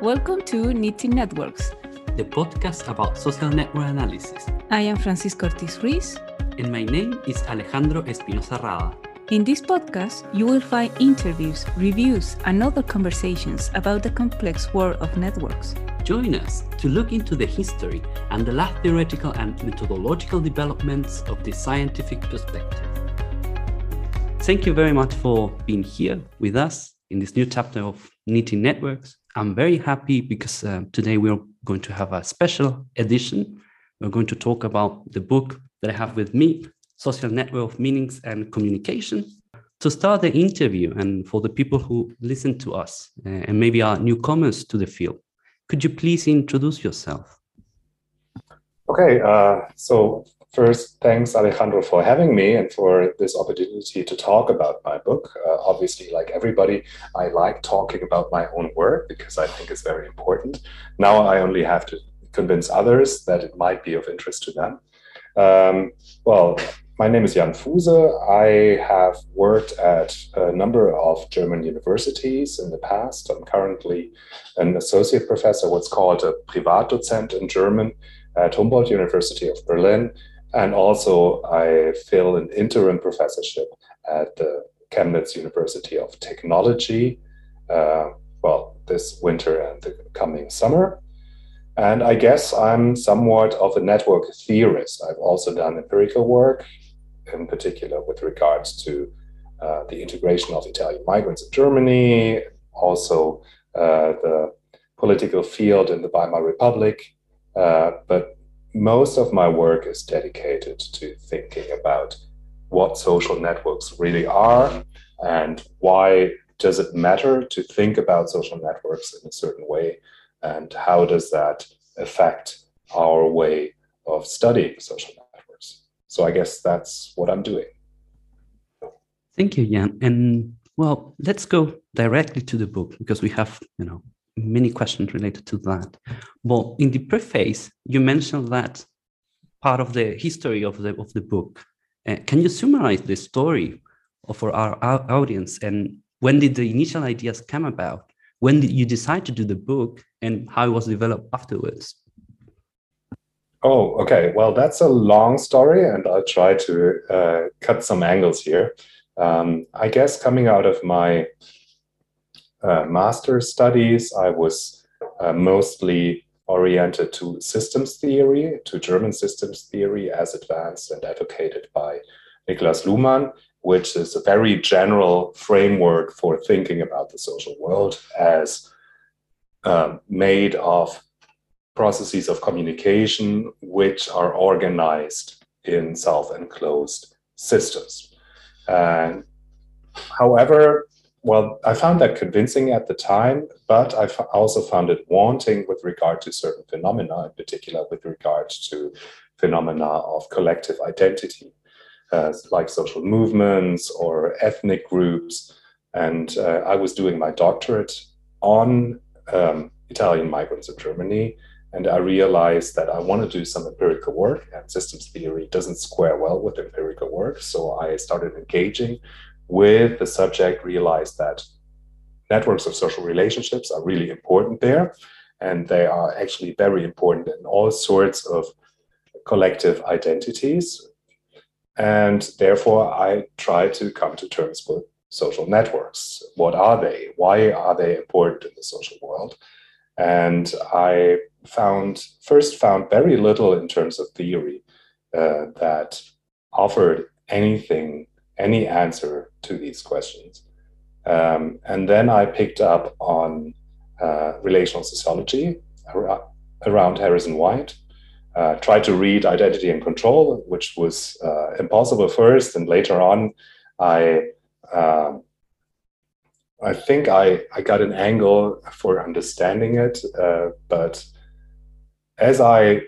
Welcome to Knitting Networks, the podcast about social network analysis. I am Francisco Ortiz Ruiz. And my name is Alejandro Espinosa Rada. In this podcast, you will find interviews, reviews, and other conversations about the complex world of networks. Join us to look into the history and the last theoretical and methodological developments of the scientific perspective. Thank you very much for being here with us in this new chapter of Knitting Networks. I'm very happy because uh, today we're going to have a special edition. We're going to talk about the book that I have with me, Social Network of Meanings and Communication. To start the interview, and for the people who listen to us uh, and maybe are newcomers to the field, could you please introduce yourself? Okay, uh, so First, thanks Alejandro for having me and for this opportunity to talk about my book. Uh, obviously, like everybody, I like talking about my own work because I think it's very important. Now I only have to convince others that it might be of interest to them. Um, well, my name is Jan Fuhse. I have worked at a number of German universities in the past. I'm currently an associate professor, what's called a Privatdozent in German at Humboldt University of Berlin. And also, I fill an interim professorship at the Chemnitz University of Technology, uh, well, this winter and the coming summer. And I guess I'm somewhat of a network theorist. I've also done empirical work, in particular with regards to uh, the integration of Italian migrants in Germany, also uh, the political field in the Weimar Republic. Uh, but most of my work is dedicated to thinking about what social networks really are and why does it matter to think about social networks in a certain way and how does that affect our way of studying social networks. So i guess that's what i'm doing. Thank you jan. And well let's go directly to the book because we have you know many questions related to that. But in the preface, you mentioned that part of the history of the of the book. Uh, can you summarize the story for our, our audience and when did the initial ideas come about? When did you decide to do the book and how it was developed afterwards? Oh, okay. Well, that's a long story, and I'll try to uh, cut some angles here. Um, I guess coming out of my uh, master's studies, I was uh, mostly oriented to systems theory, to German systems theory as advanced and advocated by Niklas Luhmann, which is a very general framework for thinking about the social world as um, made of processes of communication which are organized in self-enclosed systems. And however, well, I found that convincing at the time, but I also found it wanting with regard to certain phenomena, in particular with regard to phenomena of collective identity, uh, like social movements or ethnic groups. And uh, I was doing my doctorate on um, Italian migrants in Germany. And I realized that I want to do some empirical work, and systems theory doesn't square well with empirical work. So I started engaging with the subject realized that networks of social relationships are really important there. And they are actually very important in all sorts of collective identities. And therefore, I try to come to terms with social networks. What are they? Why are they important in the social world? And I found, first, found very little in terms of theory uh, that offered anything any answer to these questions. Um, and then I picked up on uh, relational sociology around Harrison White. Uh, tried to read Identity and Control, which was uh, impossible first, and later on, I um, I think I I got an angle for understanding it. Uh, but as I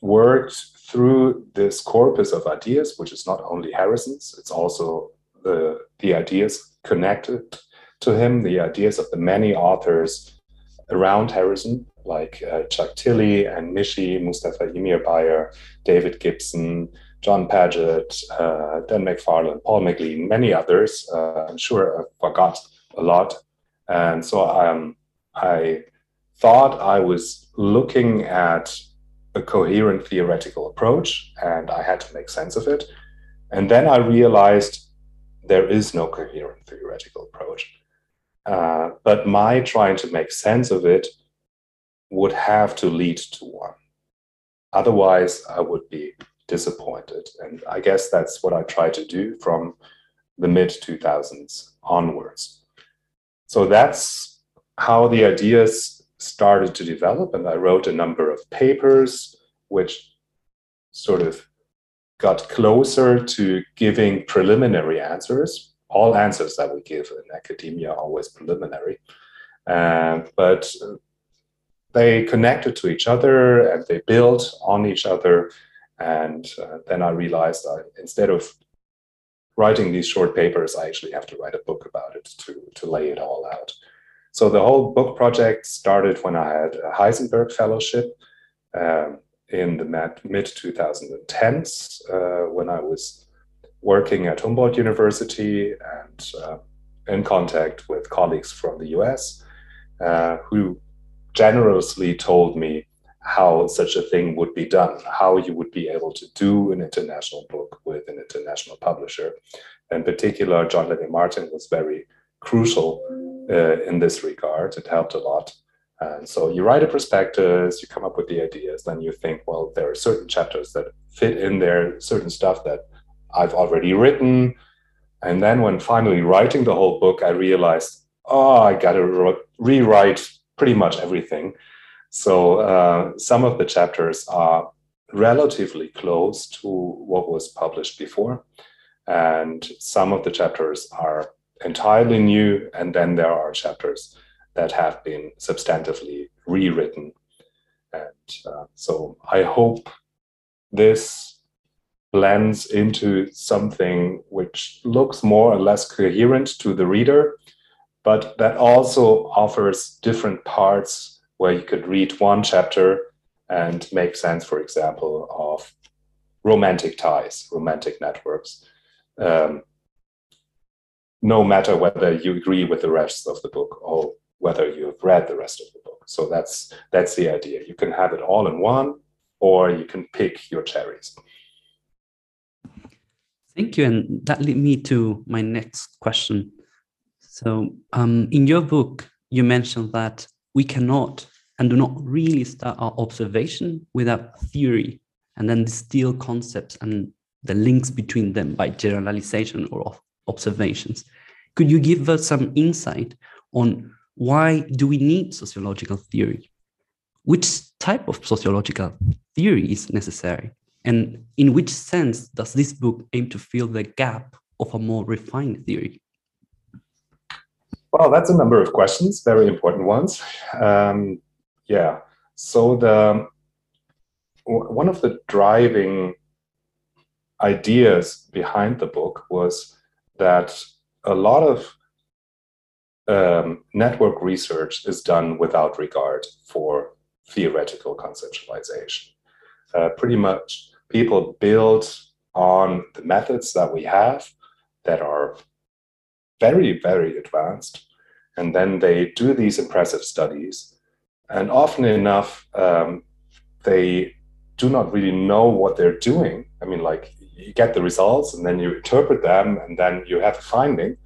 worked through this corpus of ideas, which is not only Harrison's, it's also the, the ideas connected to him, the ideas of the many authors around Harrison, like uh, Chuck Tilly and Mische, Mustafa Emirbayer, David Gibson, John Padgett, uh, Dan McFarland, Paul McLean, many others. Uh, I'm sure I forgot a lot. And so um, I thought I was looking at a coherent theoretical approach and I had to make sense of it. And then I realized there is no coherent theoretical approach. Uh, but my trying to make sense of it would have to lead to one. Otherwise, I would be disappointed. And I guess that's what I try to do from the mid 2000s onwards. So that's how the ideas started to develop. And I wrote a number of papers which sort of got closer to giving preliminary answers. All answers that we give in academia are always preliminary. Uh, but they connected to each other and they built on each other. And uh, then I realized I, instead of writing these short papers, I actually have to write a book about it to, to lay it all out. So the whole book project started when I had a Heisenberg Fellowship um, in the mid 2010s uh, when I was working at Humboldt University and uh, in contact with colleagues from the US uh, who generously told me how such a thing would be done, how you would be able to do an international book with an international publisher. In particular, John Levi Martin was very crucial uh, in this regard. It helped a lot. And so you write a prospectus, you come up with the ideas, then you think, well, there are certain chapters that fit in there, certain stuff that I've already written. And then when finally writing the whole book, I realized, oh, I got to re- rewrite pretty much everything so uh, some of the chapters are relatively close to what was published before, and some of the chapters are entirely new, and then there are chapters that have been substantively rewritten. And uh, so I hope this blends into something which looks more or less coherent to the reader, but that also offers different parts where you could read one chapter and make sense, for example, of romantic ties, romantic networks, um, no matter whether you agree with the rest of the book or whether you've read the rest of the book. So that's that's the idea. You can have it all in one, or you can pick your cherries. Thank you, and that led me to my next question. So, um, in your book, you mentioned that we cannot and do not really start our observation without theory and then distill concepts and the links between them by generalization or observations. Could you give us some insight on why do we need sociological theory? Which type of sociological theory is necessary? And in which sense does this book aim to fill the gap of a more refined theory? Well, that's a number of questions, very important ones. Um, yeah, so the one of the driving ideas behind the book was that a lot of um, network research is done without regard for theoretical conceptualization. Uh, pretty much people build on the methods that we have that are very, very advanced. And then they do these impressive studies. And often enough, um, they do not really know what they're doing. I mean, like you get the results and then you interpret them and then you have a finding.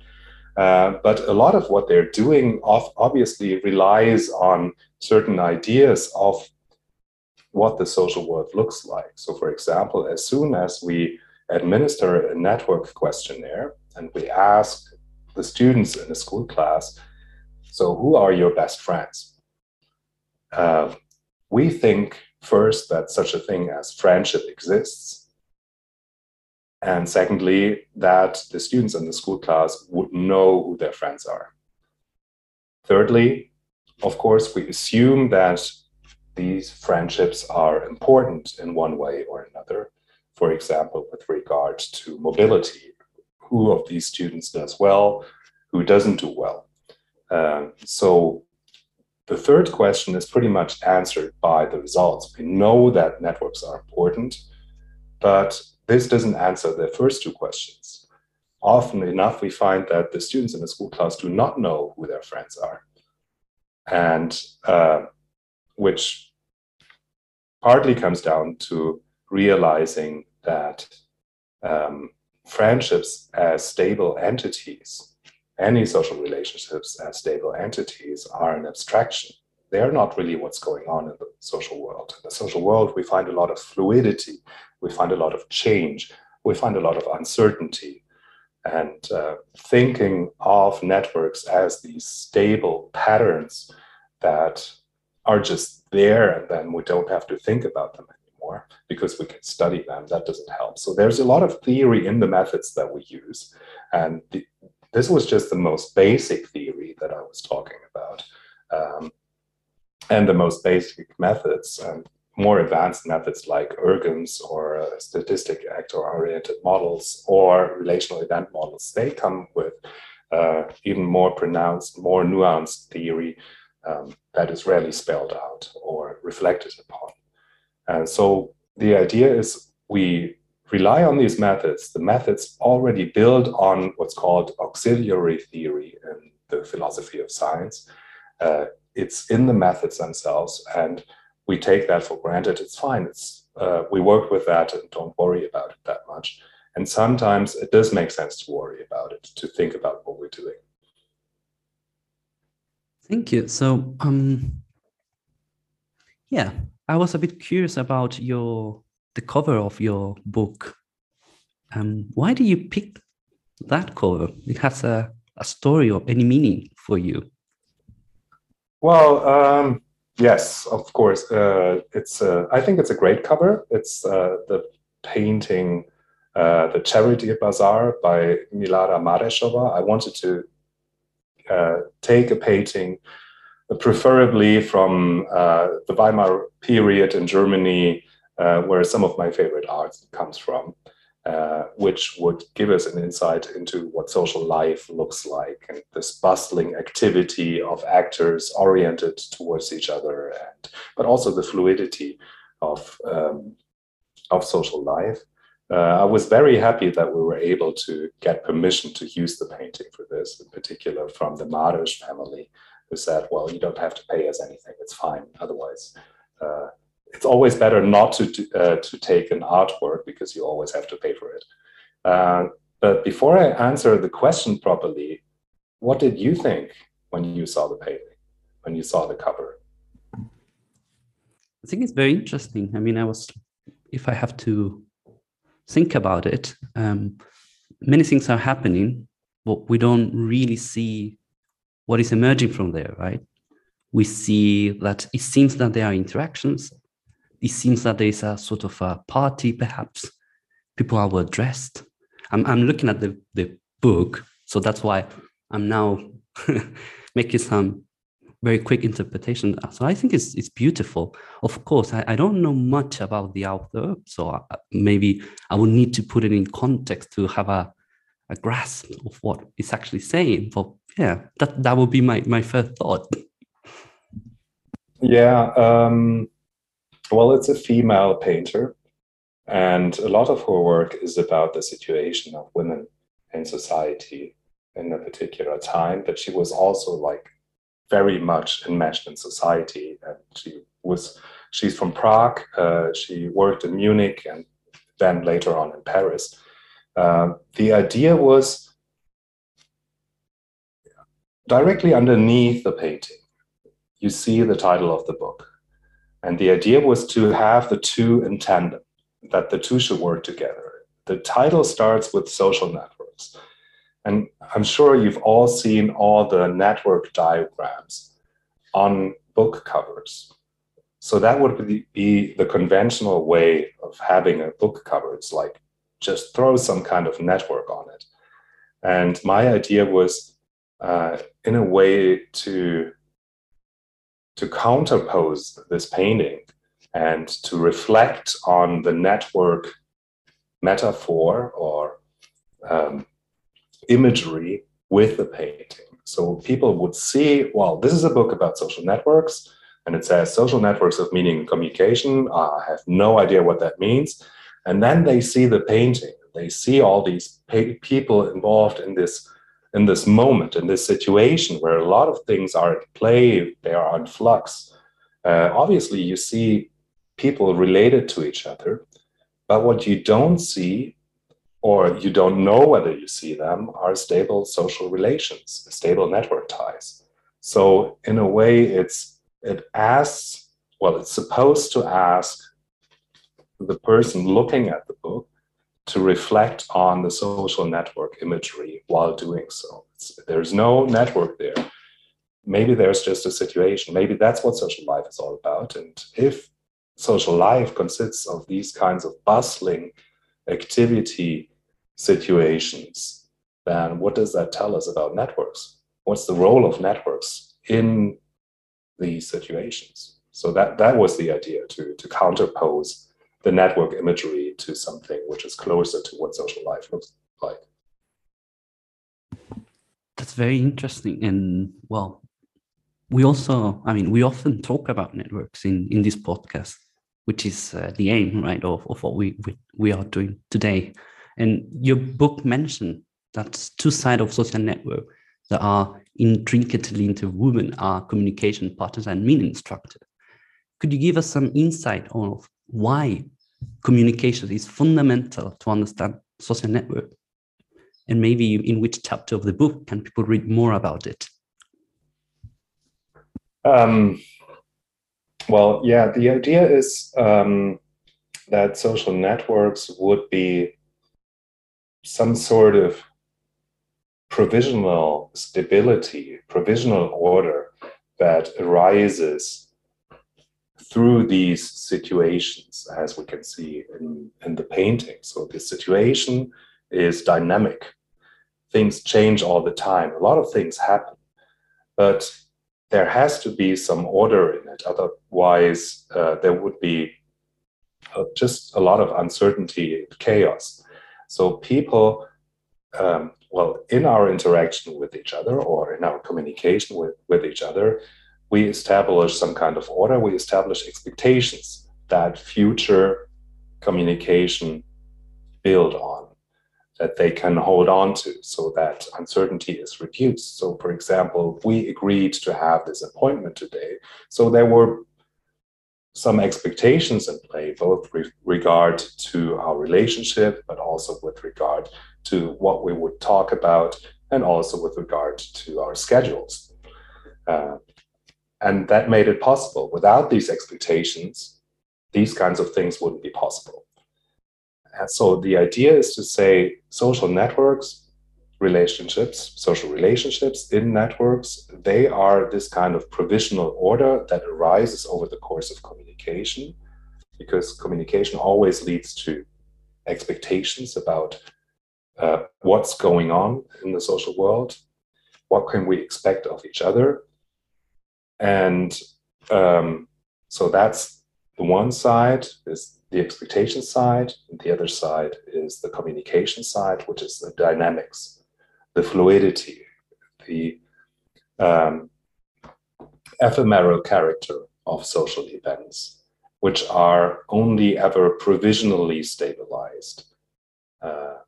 Uh, but a lot of what they're doing obviously relies on certain ideas of what the social world looks like. So, for example, as soon as we administer a network questionnaire and we ask the students in a school class, so who are your best friends? Uh, we think first that such a thing as friendship exists. And secondly, that the students in the school class would know who their friends are. Thirdly, of course, we assume that these friendships are important in one way or another. For example, with regard to mobility, who of these students does well, who doesn't do well. Uh, so the third question is pretty much answered by the results. We know that networks are important, but this doesn't answer the first two questions. Often enough, we find that the students in the school class do not know who their friends are. And uh, which partly comes down to realizing that um, friendships as stable entities, any social relationships as stable entities, are an abstraction. They're not really what's going on in the social world. In the social world, we find a lot of fluidity, we find a lot of change, we find a lot of uncertainty. And uh, thinking of networks as these stable patterns that are just there and then we don't have to think about them anymore because we can study them. That doesn't help. So there's a lot of theory in the methods that we use. And the, this was just the most basic theory that I was talking about. Um, and the most basic methods and more advanced methods like ERGMs or uh, stochastic actor oriented models or relational event models, they come with uh, even more pronounced, more nuanced theory um, that is rarely spelled out or reflected upon. And so the idea is we rely on these methods. The methods already build on what's called auxiliary theory in the philosophy of science. Uh, it's in the methods themselves, and we take that for granted. It's fine. It's uh, we work with that and don't worry about it that much. And sometimes it does make sense to worry about it, to think about what we're doing. Thank you. So, um, yeah, I was a bit curious about your the cover of your book. Um, why do you pick that cover? It has a, a story or any meaning for you. Well, um, yes, of course. Uh, it's uh, I think it's a great cover. It's uh, the painting, uh, the Charity Bazaar by Milada Marešová. I wanted to uh, take a painting, preferably from the Weimar period in Germany, where some of my favorite art comes from, which would give us an insight into what social life looks like and this bustling activity of actors oriented towards each other, and but also the fluidity of um, of social life uh, I was very happy that we were able to get permission to use the painting for this, in particular from the Maros family, who said, well, you don't have to pay us anything, it's fine. Otherwise, uh, it's always better not to, uh, to take an artwork because you always have to pay for it. Uh, but before I answer the question properly, what did you think when you saw the painting, when you saw the cover? I think it's very interesting. I mean, I was, if I have to think about it, um, many things are happening, but we don't really see what is emerging from there, right? We see that it seems that there are interactions. It seems that there is a sort of a party, perhaps. People are well dressed. I'm, I'm looking at the, the book, so that's why I'm now making some very quick interpretation. So I think it's it's beautiful. Of course, I, I don't know much about the author, so I, maybe I will need to put it in context to have a, a grasp of what it's actually saying. But yeah, that that would be my my first thought. Yeah, um, well, it's a female painter, and a lot of her work is about the situation of women in society in a particular time. But she was also like very much enmeshed in society. And she was she's from Prague. Uh, she worked in Munich and then later on in Paris. Uh, the idea was directly underneath the painting. You see the title of the book, and the idea was to have the two in tandem, that the two should work together. The title starts with social networks. And I'm sure you've all seen all the network diagrams on book covers. So that would be the conventional way of having a book cover. It's like just throw some kind of network on it. And my idea was, uh, in a way, to to counterpose this painting and to reflect on the network metaphor or um, imagery with the painting. So people would see, well, this is a book about social networks, and it says social networks of meaning and communication. Uh, I have no idea what that means. And then they see the painting. They see all these people involved in this in this moment, in this situation where a lot of things are at play, they are on flux. Uh, obviously, you see people related to each other, but what you don't see or you don't know whether you see them are stable social relations, stable network ties. So in a way, it's it asks, well, it's supposed to ask the person looking at the book to reflect on the social network imagery while doing so. It's, there's no network there. Maybe there's just a situation. Maybe that's what social life is all about. And if social life consists of these kinds of bustling activity situations, then what does that tell us about networks? What's the role of networks in these situations? So that, that was the idea to, to counterpose the network imagery to something which is closer to what social life looks like. That's very interesting. And well, we also, I mean, we often talk about networks in, in this podcast, which is uh, the aim, right, of, of what we, we, we are doing today. And your book mentioned that two sides of social network that are intricately interwoven are communication patterns and meaning structure. Could you give us some insight on why communication is fundamental to understand social network? And maybe in which chapter of the book can people read more about it? Um, well, yeah, the idea is um, that social networks would be some sort of provisional stability, provisional order that arises through these situations, as we can see in, in the painting. So the situation is dynamic. Things change all the time. A lot of things happen. But there has to be some order in it. Otherwise, uh, there would be uh, just a lot of uncertainty and chaos. So people, um, well, in our interaction with each other or in our communication with, with each other, we establish some kind of order, we establish expectations that future communication build on, that they can hold on to so that uncertainty is reduced. So, for example, we agreed to have this appointment today. So there were some expectations in play, both with regard to our relationship, but also with regard to what we would talk about, and also with regard to our schedules. Uh, and that made it possible. Without these expectations, these kinds of things wouldn't be possible. And so the idea is to say social networks, relationships, social relationships in networks, they are this kind of provisional order that arises over the course of communication, because communication always leads to expectations about uh, what's going on in the social world, what can we expect of each other, and um, so that's the one side is the expectation side, and the other side is the communication side, which is the dynamics, the fluidity, the um, ephemeral character of social events, which are only ever provisionally stabilized, uh,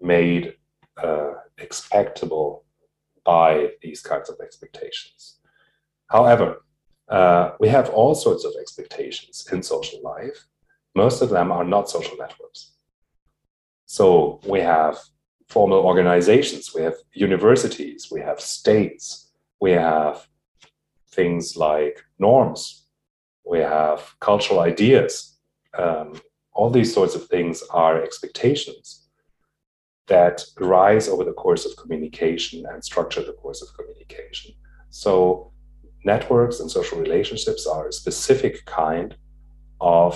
made uh, expectable by these kinds of expectations. However, uh, we have all sorts of expectations in social life. Most of them are not social networks. So we have formal organizations, we have universities, we have states, we have things like norms, we have cultural ideas. Um, all these sorts of things are expectations that rise over the course of communication and structure the course of communication. So networks and social relationships are a specific kind of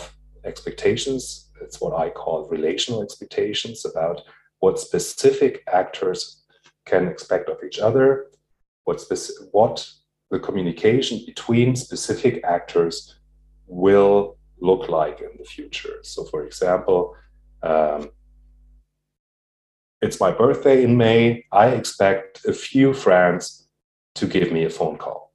expectations. It's what I call relational expectations about what specific actors can expect of each other, what, speci- what the communication between specific actors will look like in the future. So, for example, um, it's my birthday in May. I expect a few friends to give me a phone call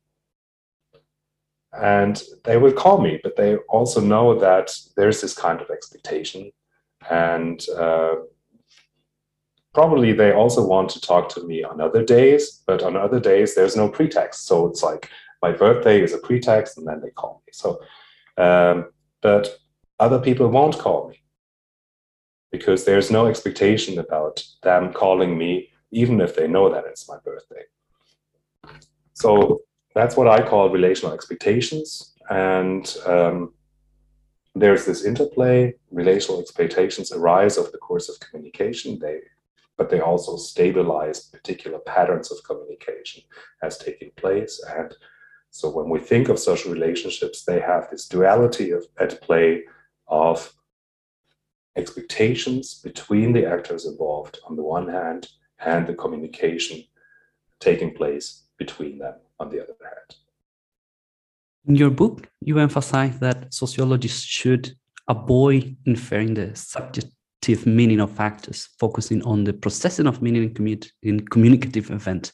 and they will call me but they also know that there's this kind of expectation and uh, probably they also want to talk to me on other days but on other days there's no pretext so it's like my birthday is a pretext, and then they call me. So, um, but other people won't call me because there's no expectation about them calling me, even if they know that it's my birthday. So that's what I call relational expectations. And um, there's this interplay. Relational expectations arise over the course of communication. They, but they also stabilize particular patterns of communication as taking place. And so when we think of social relationships, they have this duality of at play of expectations between the actors involved on the one hand and the communication taking place between them on the other hand. In your book, you emphasize that sociologists should avoid inferring the subjective meaning of factors, focusing on the processing of meaning in, in communicative event.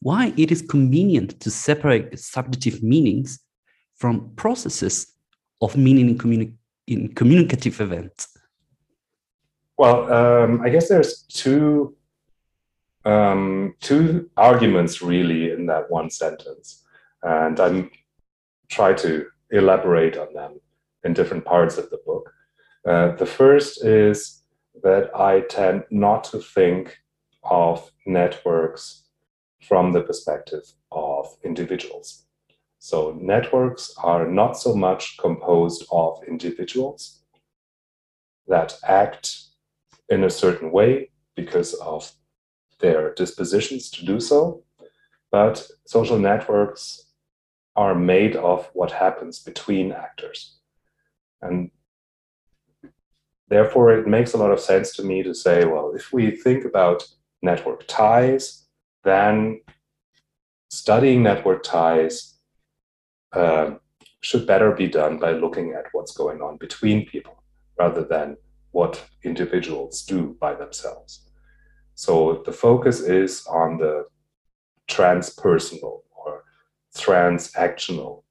Why it is convenient to separate subjective meanings from processes of meaning in, communi- in communicative events? Well, um, I guess there's two um, two arguments really in that one sentence, and I'm try to elaborate on them in different parts of the book. Uh, the first is that I tend not to think of networks from the perspective of individuals. So networks are not so much composed of individuals that act in a certain way because of their dispositions to do so, but social networks are made of what happens between actors. And therefore, it makes a lot of sense to me to say, well, if we think about network ties, then studying network ties uh, should better be done by looking at what's going on between people rather than what individuals do by themselves. So the focus is on the transpersonal or transactional,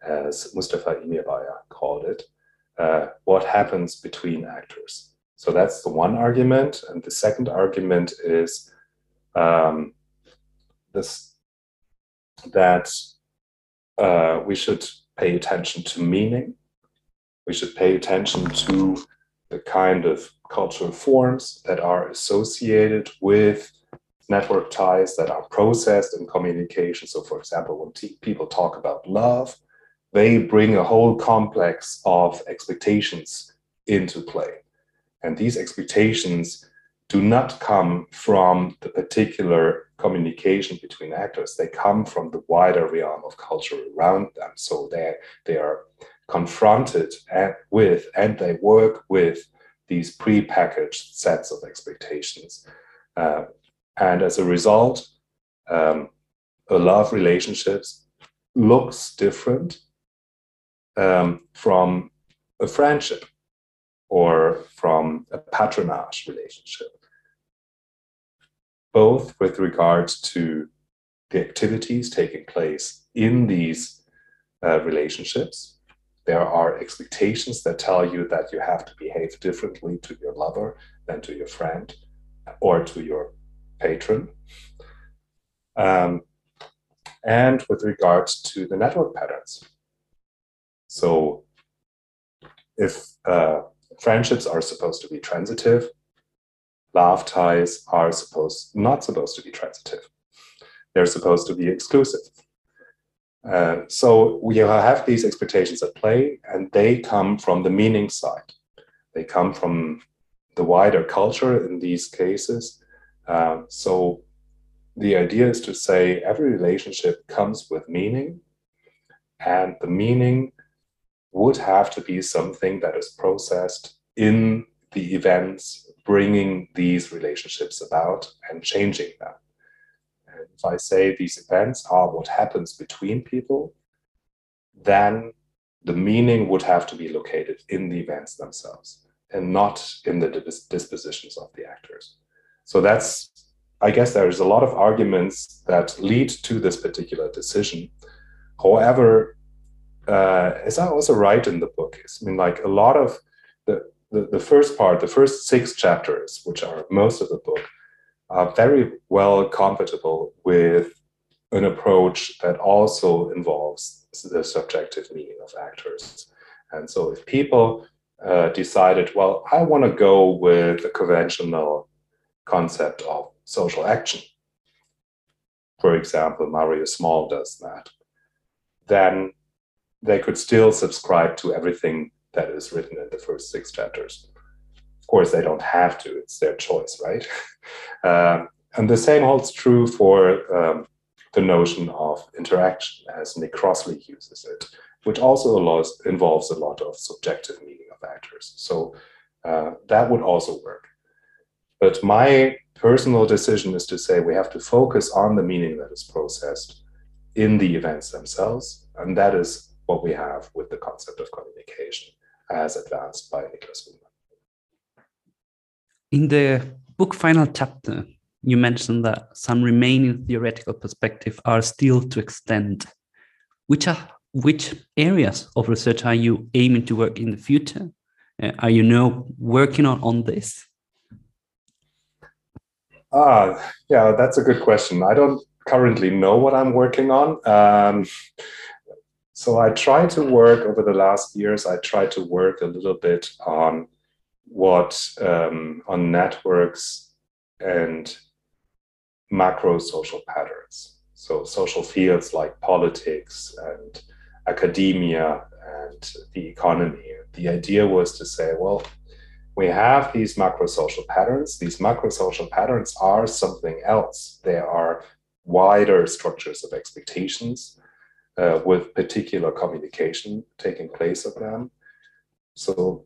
as Mustafa Emirbayer called it, uh, what happens between actors. So that's the one argument. And the second argument is um, this, that uh, we should pay attention to meaning. We should pay attention to the kind of cultural forms that are associated with network ties that are processed in communication. So, for example, when t- people talk about love, they bring a whole complex of expectations into play. And these expectations do not come from the particular communication between actors. They come from the wider realm of culture around them. So they, they are confronted and with and they work with these pre-packaged sets of expectations. Uh, and as a result, um, a love relationships looks different um, from a friendship or from a patronage relationship, both with regard to the activities taking place in these uh, relationships there are expectations that tell you that you have to behave differently to your lover than to your friend or to your patron. Um, and with regards to the network patterns. So, if uh, friendships are supposed to be transitive, love ties are supposed not supposed to be transitive. They're supposed to be exclusive. Uh, so we have these expectations at play, and they come from the meaning side. They come from the wider culture in these cases. Uh, so the idea is to say every relationship comes with meaning, and the meaning would have to be something that is processed in the events bringing these relationships about and changing them if I say these events are what happens between people, then the meaning would have to be located in the events themselves and not in the dispositions of the actors. So that's, I guess, there's a lot of arguments that lead to this particular decision. However, uh, as I also write in the book, I mean, like a lot of the, the, the first part, the first six chapters, which are most of the book, are very well compatible with an approach that also involves the subjective meaning of actors. And so if people uh, decided, well, I want to go with the conventional concept of social action, for example, Mario Small does that, then they could still subscribe to everything that is written in the first six chapters. Of course, they don't have to, it's their choice, right? um, and the same holds true for um, the notion of interaction as Nick Crossley uses it, which also allows, involves a lot of subjective meaning of actors. So uh, that would also work. But my personal decision is to say we have to focus on the meaning that is processed in the events themselves. And that is what we have with the concept of communication as advanced by Niklas Luhmann. In the book final chapter, you mentioned that some remaining theoretical perspectives are still to extend. Which are which areas of research are you aiming to work in the future? Uh, are you now working on, on this? Ah, yeah, that's a good question. I don't currently know what I'm working on. Um, so I try to work over the last years. I try to work a little bit on what um, on networks and macro social patterns. So social fields like politics and academia and the economy. The idea was to say, well, we have these macro social patterns. These macro social patterns are something else. They are wider structures of expectations uh, with particular communication taking place of them. So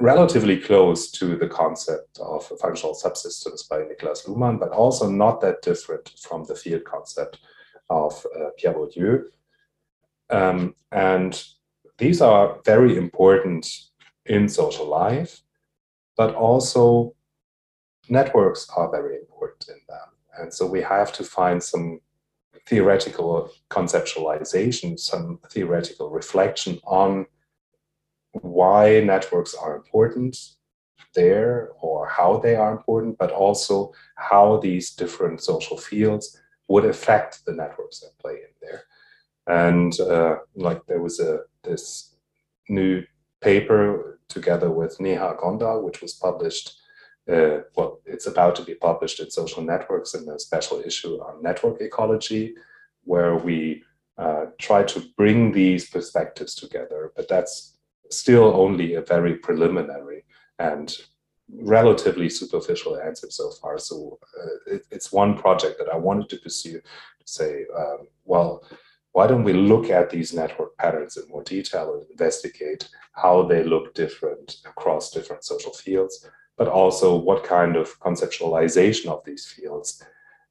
relatively close to the concept of functional subsystems by Niklas Luhmann, but also not that different from the field concept of uh, Pierre Bourdieu. Um, and these are very important in social life, but also networks are very important in them. And so we have to find some theoretical conceptualization, some theoretical reflection on why networks are important there or how they are important, but also how these different social fields would affect the networks that play in there. And uh, like there was a this new paper together with Neha Gondal, which was published. Uh, well, it's about to be published in Social Networks in a special issue on network ecology, where we uh, try to bring these perspectives together. But that's still only a very preliminary and relatively superficial answer so far. So uh, it, it's one project that I wanted to pursue to say, um, well, why don't we look at these network patterns in more detail and investigate how they look different across different social fields, but also what kind of conceptualization of these fields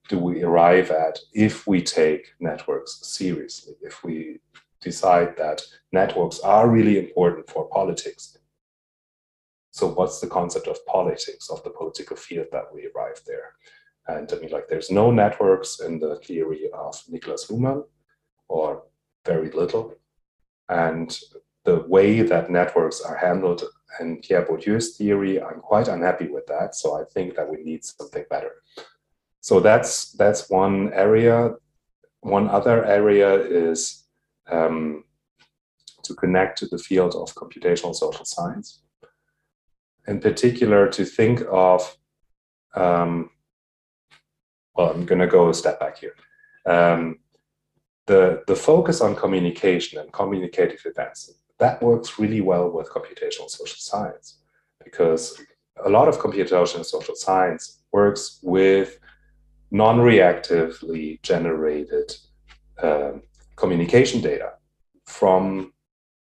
do we arrive at if we take networks seriously, if we decide that networks are really important for politics. So what's the concept of politics, of the political field that we arrive there? And I mean, like, there's no networks in the theory of Niklas Luhmann or very little. And the way that networks are handled in Pierre Bourdieu's theory, I'm quite unhappy with that. So I think that we need something better. So that's that's one area. One other area is um, to connect to the field of computational social science. In particular, to think of, um, well, I'm going to go a step back here. Um, the, the focus on communication and communicative events, that works really well with computational social science because a lot of computational social science works with non-reactively generated um, communication data from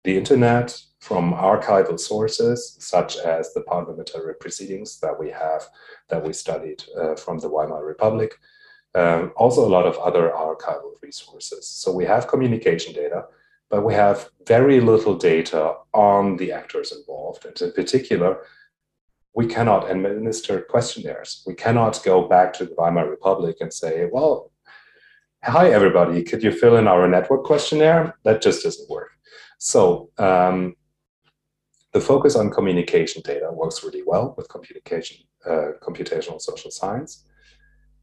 the internet, from archival sources, such as the parliamentary proceedings that we have, that we studied uh, from the Weimar Republic, um, also a lot of other archival resources. So we have communication data, but we have very little data on the actors involved. And in particular, we cannot administer questionnaires. We cannot go back to the Weimar Republic and say, well, hi, everybody, could you fill in our network questionnaire? That just doesn't work. So um, the focus on communication data works really well with communication, uh, computational social science.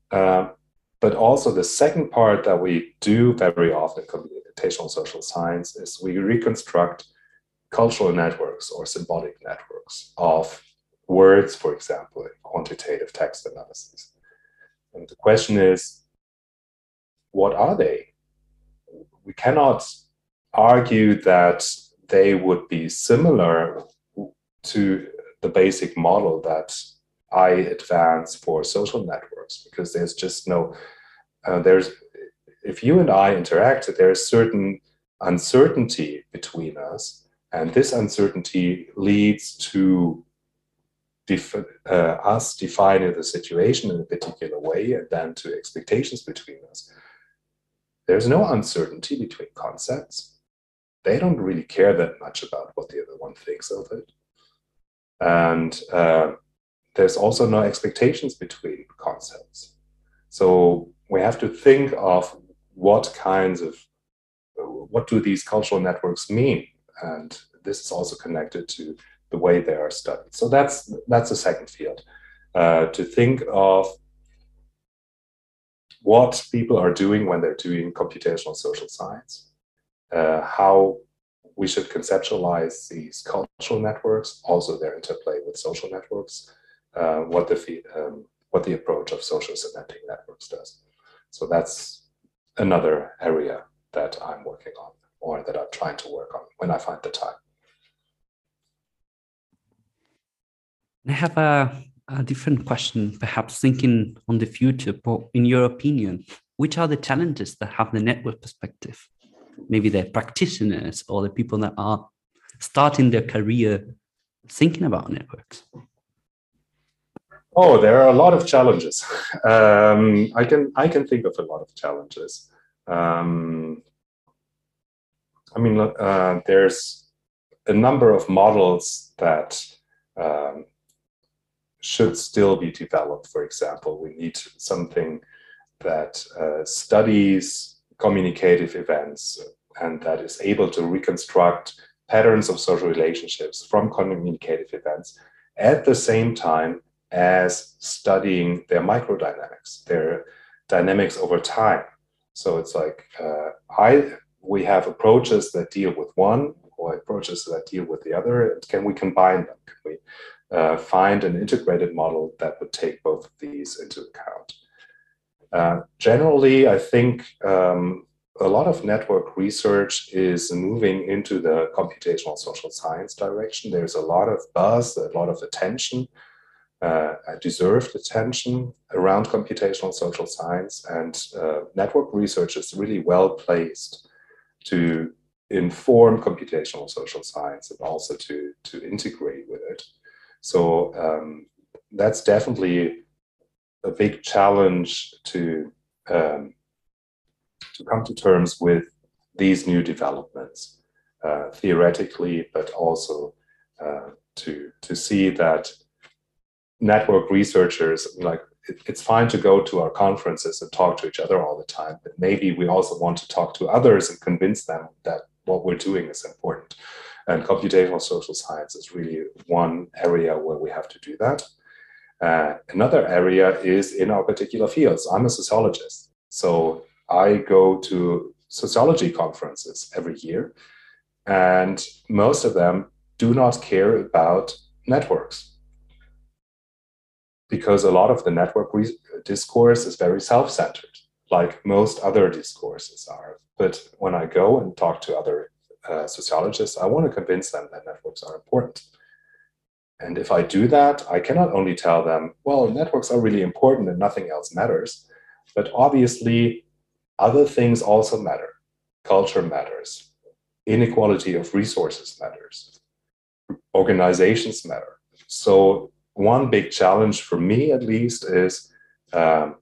Uh, but also the second part that we do very often in computational social science is we reconstruct cultural networks or symbolic networks of words, for example, in quantitative text analysis. And the question is, what are they? We cannot argue that they would be similar to the basic model that I advance for social networks because there's just no uh, there's if you and I interact, there's certain uncertainty between us, and this uncertainty leads to def- uh, us defining the situation in a particular way, and then to expectations between us. There's no uncertainty between concepts. They don't really care that much about what the other one thinks of it, and uh, there's also no expectations between concepts. So we have to think of what kinds of what do these cultural networks mean and this is also connected to the way they are studied so that's that's the second field uh, to think of what people are doing when they're doing computational social science uh, how we should conceptualize these cultural networks also their interplay with social networks uh, what the um, what the approach of social semantic networks does so that's another area that I'm working on or that I'm trying to work on when I find the time. I have a, a different question, perhaps thinking on the future, but in your opinion, which are the challenges that have the network perspective? Maybe the practitioners or the people that are starting their career thinking about networks. Oh, there are a lot of challenges. Um, I can I can think of a lot of challenges. Um, I mean, uh, there's a number of models that um, should still be developed. For example, we need something that uh, studies communicative events and that is able to reconstruct patterns of social relationships from communicative events at the same time as studying their microdynamics, their dynamics over time. So it's like uh, I we have approaches that deal with one or approaches that deal with the other. Can we combine them? Can we uh, find an integrated model that would take both of these into account? Uh, generally, I think um, a lot of network research is moving into the computational social science direction. There's a lot of buzz, a lot of attention uh, deserved attention around computational social science, and uh, network research is really well placed to inform computational social science and also to, to integrate with it. So um, that's definitely a big challenge to um, to come to terms with these new developments uh, theoretically, but also uh, to to see that network researchers like it, it's fine to go to our conferences and talk to each other all the time but maybe we also want to talk to others and convince them that what we're doing is important and computational social science is really one area where we have to do that. Uh, another area is in our particular fields. I'm a sociologist. So i go to sociology conferences every year and most of them do not care about networks. Because a lot of the network discourse is very self-centered, like most other discourses are. But when I go and talk to other uh, sociologists, I want to convince them that networks are important. And if I do that, I cannot only tell them, well, networks are really important and nothing else matters, but obviously other things also matter. Culture matters, inequality of resources matters, organizations matter. So one big challenge for me, at least, is um,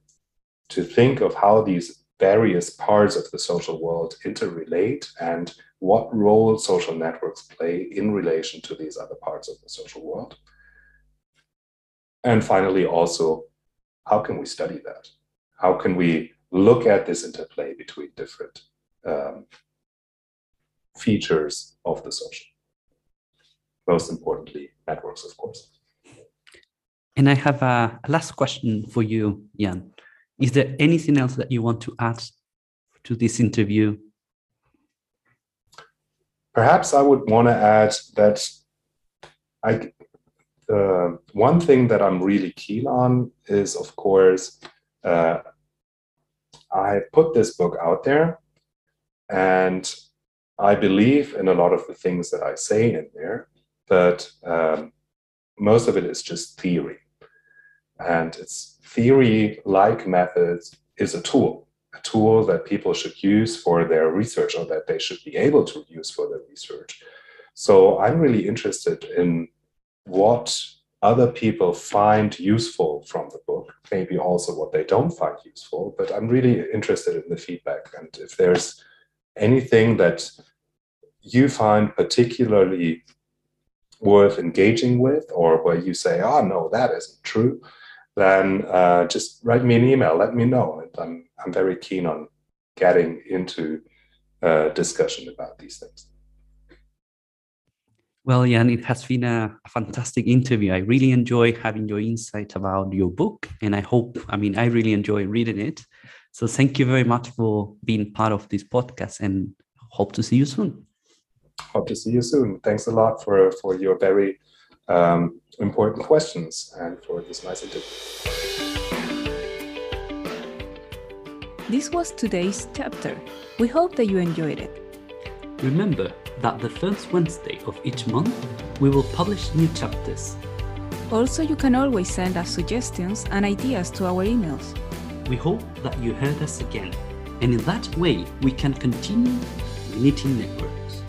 to think of how these various parts of the social world interrelate and what role social networks play in relation to these other parts of the social world. And finally, also, how can we study that? How can we look at this interplay between different um, features of the social? Most importantly, networks, of course. And I have a, last question for you, Jan. Is there anything else that you want to add to this interview? Perhaps I would want to add that I uh, one thing that I'm really keen on is, of course, uh, I put this book out there, and I believe in a lot of the things that I say in there, but um, most of it is just theory. And it's theory like methods is a tool, a tool that people should use for their research or that they should be able to use for their research. So I'm really interested in what other people find useful from the book, maybe also what they don't find useful, but I'm really interested in the feedback. And if there's anything that you find particularly worth engaging with, or where you say, oh, no, that isn't true, then uh, just write me an email, let me know. And I'm, I'm very keen on getting into uh, discussion about these things. Well, Jan, it has been a, a, fantastic interview. I really enjoy having your insight about your book, and I hope, I mean, I really enjoy reading it. So, thank you very much for being part of this podcast, and hope to see you soon. Hope to see you soon. Thanks a lot for for your very um, important questions and for this nice interview. This was today's chapter. We hope that you enjoyed it. Remember that the first Wednesday of each month we will publish new chapters. Also, you can always send us suggestions and ideas to our emails. We hope that you heard us again, and in that way we can continue knitting networks.